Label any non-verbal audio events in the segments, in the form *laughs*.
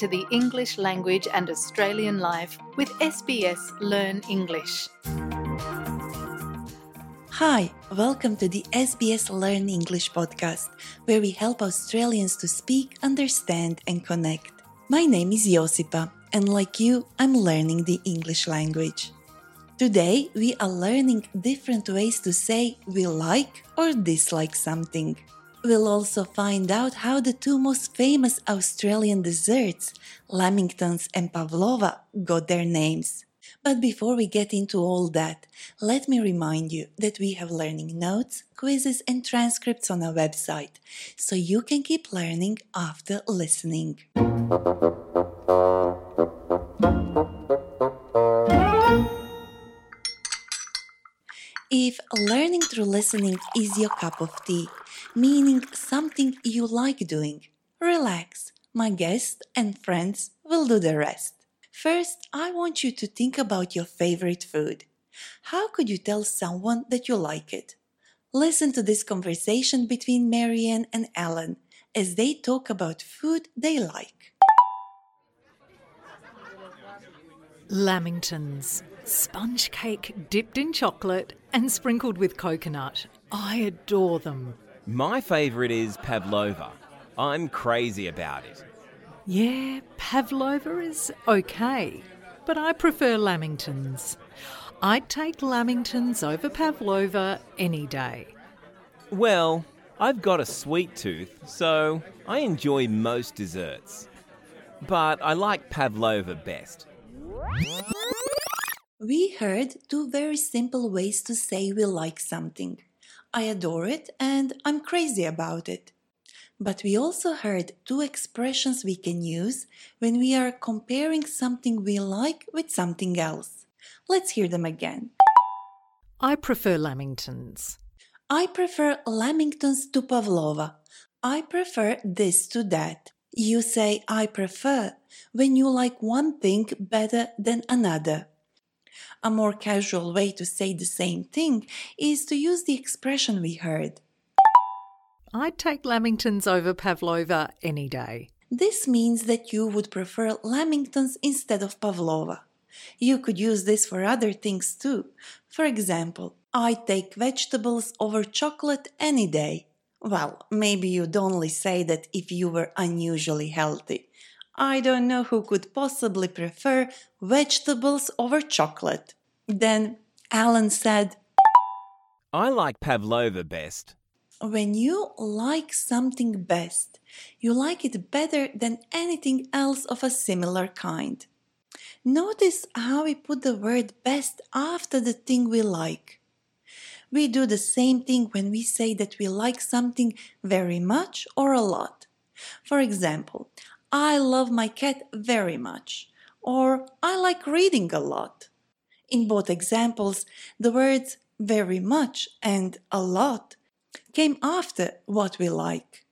to the English language and Australian life with SBS Learn English. Hi, welcome to the SBS Learn English podcast, where we help Australians to speak, understand, and connect. My name is Josipa, and like you, I'm learning the English language. Today, we are learning different ways to say we like or dislike something. We'll also find out how the two most famous Australian desserts, Lamingtons and Pavlova, got their names. But before we get into all that, let me remind you that we have learning notes, quizzes, and transcripts on our website, so you can keep learning after listening. If learning through listening is your cup of tea, meaning something you like doing, relax. My guests and friends will do the rest. First, I want you to think about your favorite food. How could you tell someone that you like it? Listen to this conversation between Marianne and Alan as they talk about food they like. Lamingtons, sponge cake dipped in chocolate and sprinkled with coconut. I adore them. My favourite is pavlova. I'm crazy about it. Yeah, pavlova is okay, but I prefer lamingtons. I'd take lamingtons over pavlova any day. Well, I've got a sweet tooth, so I enjoy most desserts. But I like pavlova best. We heard two very simple ways to say we like something. I adore it and I'm crazy about it. But we also heard two expressions we can use when we are comparing something we like with something else. Let's hear them again. I prefer lamingtons. I prefer lamingtons to pavlova. I prefer this to that. You say I prefer when you like one thing better than another. A more casual way to say the same thing is to use the expression we heard. I'd take lamingtons over pavlova any day. This means that you would prefer lamingtons instead of pavlova. You could use this for other things too. For example, I take vegetables over chocolate any day. Well, maybe you'd only say that if you were unusually healthy. I don't know who could possibly prefer vegetables over chocolate. Then Alan said, I like pavlova best. When you like something best, you like it better than anything else of a similar kind. Notice how we put the word best after the thing we like. We do the same thing when we say that we like something very much or a lot. For example, I love my cat very much, or I like reading a lot. In both examples, the words very much and a lot came after what we like.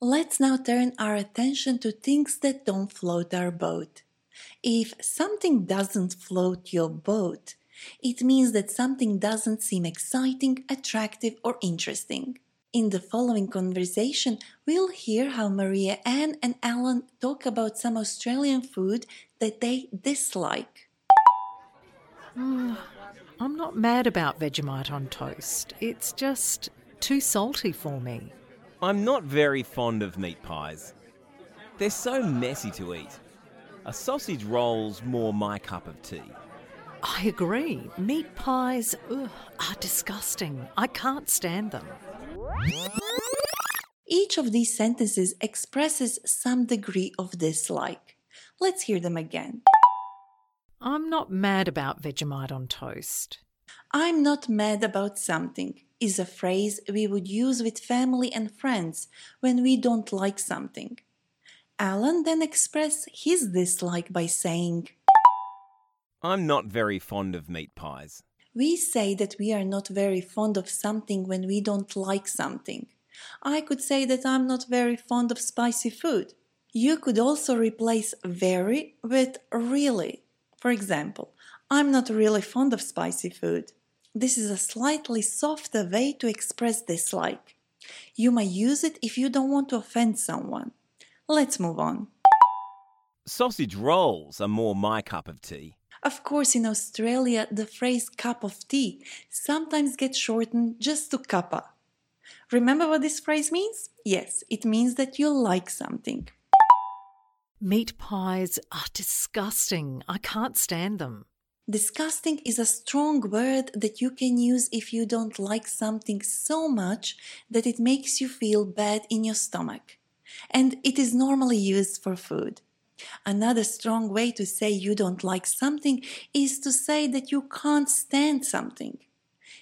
Let's now turn our attention to things that don't float our boat. If something doesn't float your boat, it means that something doesn't seem exciting, attractive, or interesting. In the following conversation, we'll hear how Marianne and Alan talk about some Australian food that they dislike. *sighs* I'm not mad about Vegemite on toast. It's just too salty for me. I'm not very fond of meat pies. They're so messy to eat. A sausage roll's more my cup of tea. I agree. Meat pies ugh, are disgusting. I can't stand them. Each of these sentences expresses some degree of dislike. Let's hear them again. I'm not mad about Vegemite on toast. I'm not mad about something is a phrase we would use with family and friends when we don't like something. Alan then expressed his dislike by saying, I'm not very fond of meat pies. We say that we are not very fond of something when we don't like something. I could say that I'm not very fond of spicy food. You could also replace very with really. For example, I'm not really fond of spicy food. This is a slightly softer way to express dislike. You might use it if you don't want to offend someone. Let's move on. Sausage rolls are more my cup of tea. Of course, in Australia, the phrase cup of tea sometimes gets shortened just to cuppa. Remember what this phrase means? Yes, it means that you like something. Meat pies are disgusting. I can't stand them. Disgusting is a strong word that you can use if you don't like something so much that it makes you feel bad in your stomach. And it is normally used for food. Another strong way to say you don't like something is to say that you can't stand something.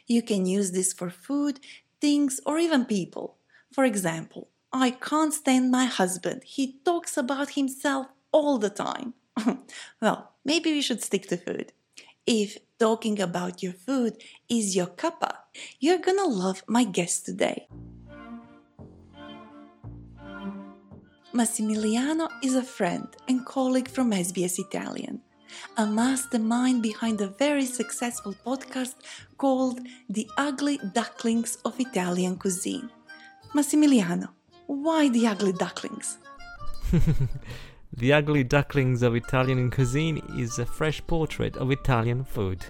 You can use this for food, things, or even people. For example, I can't stand my husband. He talks about himself all the time. *laughs* well, maybe we should stick to food. If talking about your food is your cuppa, you're gonna love my guest today. Massimiliano is a friend and colleague from SBS Italian, a mastermind behind a very successful podcast called The Ugly Ducklings of Italian Cuisine. Massimiliano, why the ugly ducklings? *laughs* the Ugly Ducklings of Italian Cuisine is a fresh portrait of Italian food.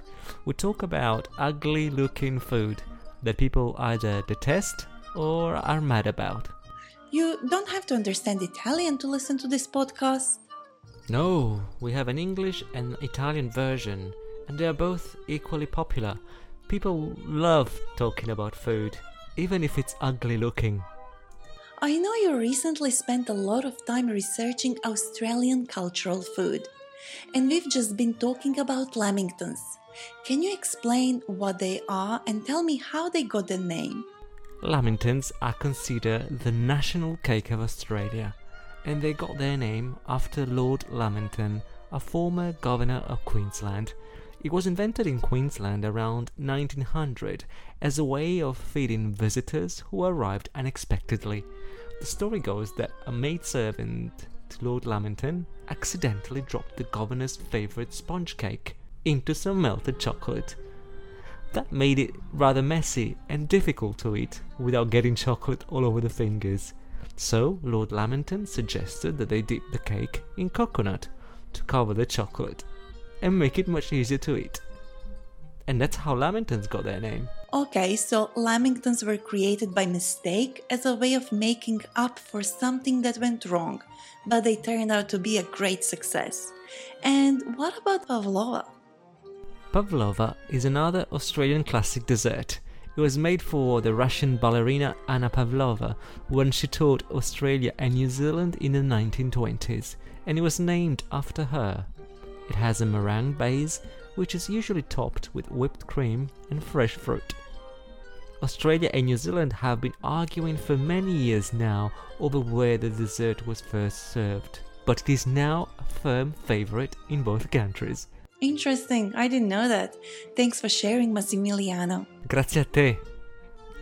We talk about ugly looking food that people either detest or are mad about. You don't have to understand Italian to listen to this podcast. No, we have an English and Italian version, and they are both equally popular. People love talking about food, even if it's ugly looking. I know you recently spent a lot of time researching Australian cultural food, and we've just been talking about lamingtons. Can you explain what they are and tell me how they got the name? Lamingtons are considered the national cake of Australia, and they got their name after Lord Lamington, a former governor of Queensland. It was invented in Queensland around 1900 as a way of feeding visitors who arrived unexpectedly. The story goes that a maidservant to Lord Lamington accidentally dropped the governor's favourite sponge cake into some melted chocolate. That made it rather messy and difficult to eat without getting chocolate all over the fingers. So Lord Lamington suggested that they dip the cake in coconut to cover the chocolate and make it much easier to eat. And that's how Lamingtons got their name. Okay, so Lamingtons were created by mistake as a way of making up for something that went wrong, but they turned out to be a great success. And what about pavlova? Pavlova is another Australian classic dessert. It was made for the Russian ballerina Anna Pavlova when she toured Australia and New Zealand in the 1920s, and it was named after her. It has a meringue base, which is usually topped with whipped cream and fresh fruit. Australia and New Zealand have been arguing for many years now over where the dessert was first served, but it is now a firm favourite in both countries. Interesting, I didn't know that. Thanks for sharing, Massimiliano. Grazie a te.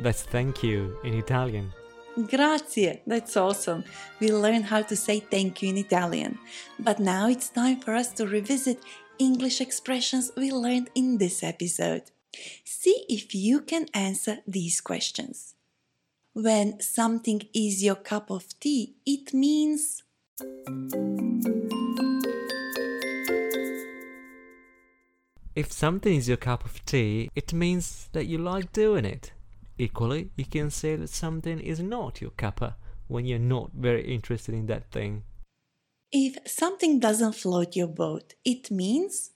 That's thank you in Italian. Grazie, that's awesome. We learned how to say thank you in Italian. But now it's time for us to revisit English expressions we learned in this episode. See if you can answer these questions. When something is your cup of tea, it means. If something is your cup of tea, it means that you like doing it. Equally, you can say that something is not your cuppa when you're not very interested in that thing. If something doesn't float your boat, it means.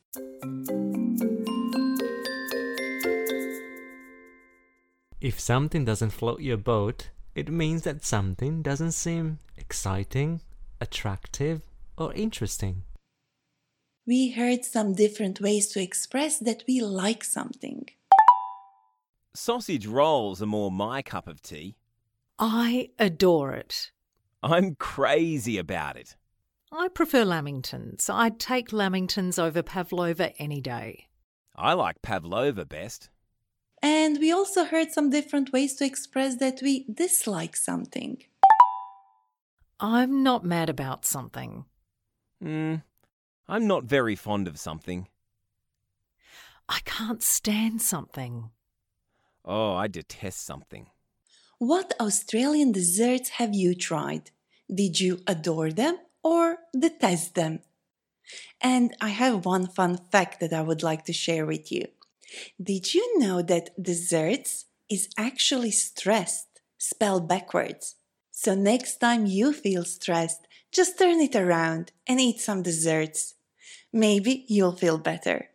If something doesn't float your boat, it means that something doesn't seem exciting, attractive, or interesting we heard some different ways to express that we like something. Sausage rolls are more my cup of tea. I adore it. I'm crazy about it. I prefer lamingtons. I'd take lamingtons over pavlova any day. I like pavlova best. And we also heard some different ways to express that we dislike something. I'm not mad about something. Hmm, I'm not very fond of something. I can't stand something. Oh, I detest something. What Australian desserts have you tried? Did you adore them or detest them? And I have one fun fact that I would like to share with you. Did you know that desserts is actually stressed, spelled backwards? So next time you feel stressed, just turn it around and eat some desserts. Maybe you'll feel better.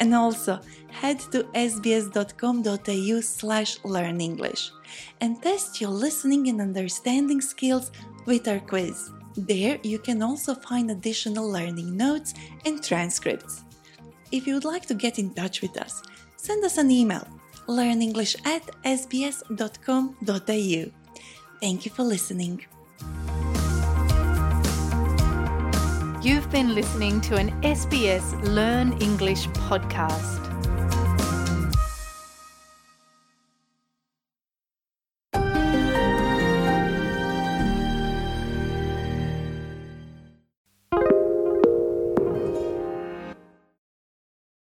And also, head to sbs.com.au slash learn English and test your listening and understanding skills with our quiz. There you can also find additional learning notes and transcripts. If you would like to get in touch with us, send us an email learnenglish at sbs.com.au. Thank you for listening. You've been listening to an SBS Learn English podcast.